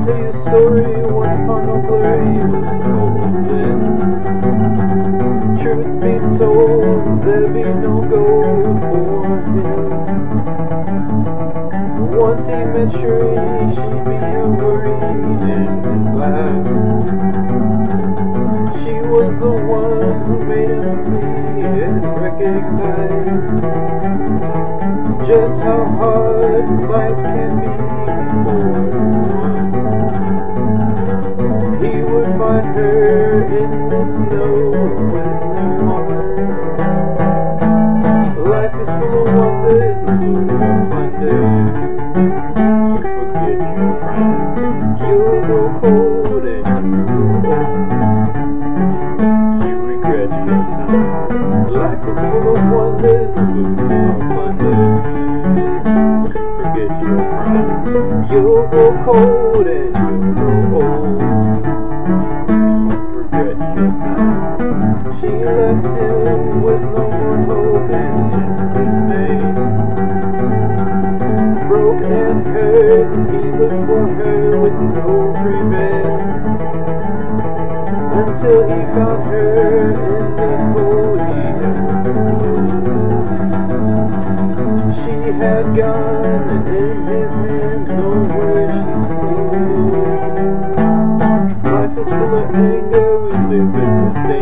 Tell you a story. Once upon a blurry was golden. Truth be told, there'd be no gold for him. Once he met Sheree, she'd be a worry in his life. She was the one who made him see and recognize just how hard life can be She left him with no found her in the cold years. She had gone, in his hands no word she spoke. Life is full of anger, we live in this day.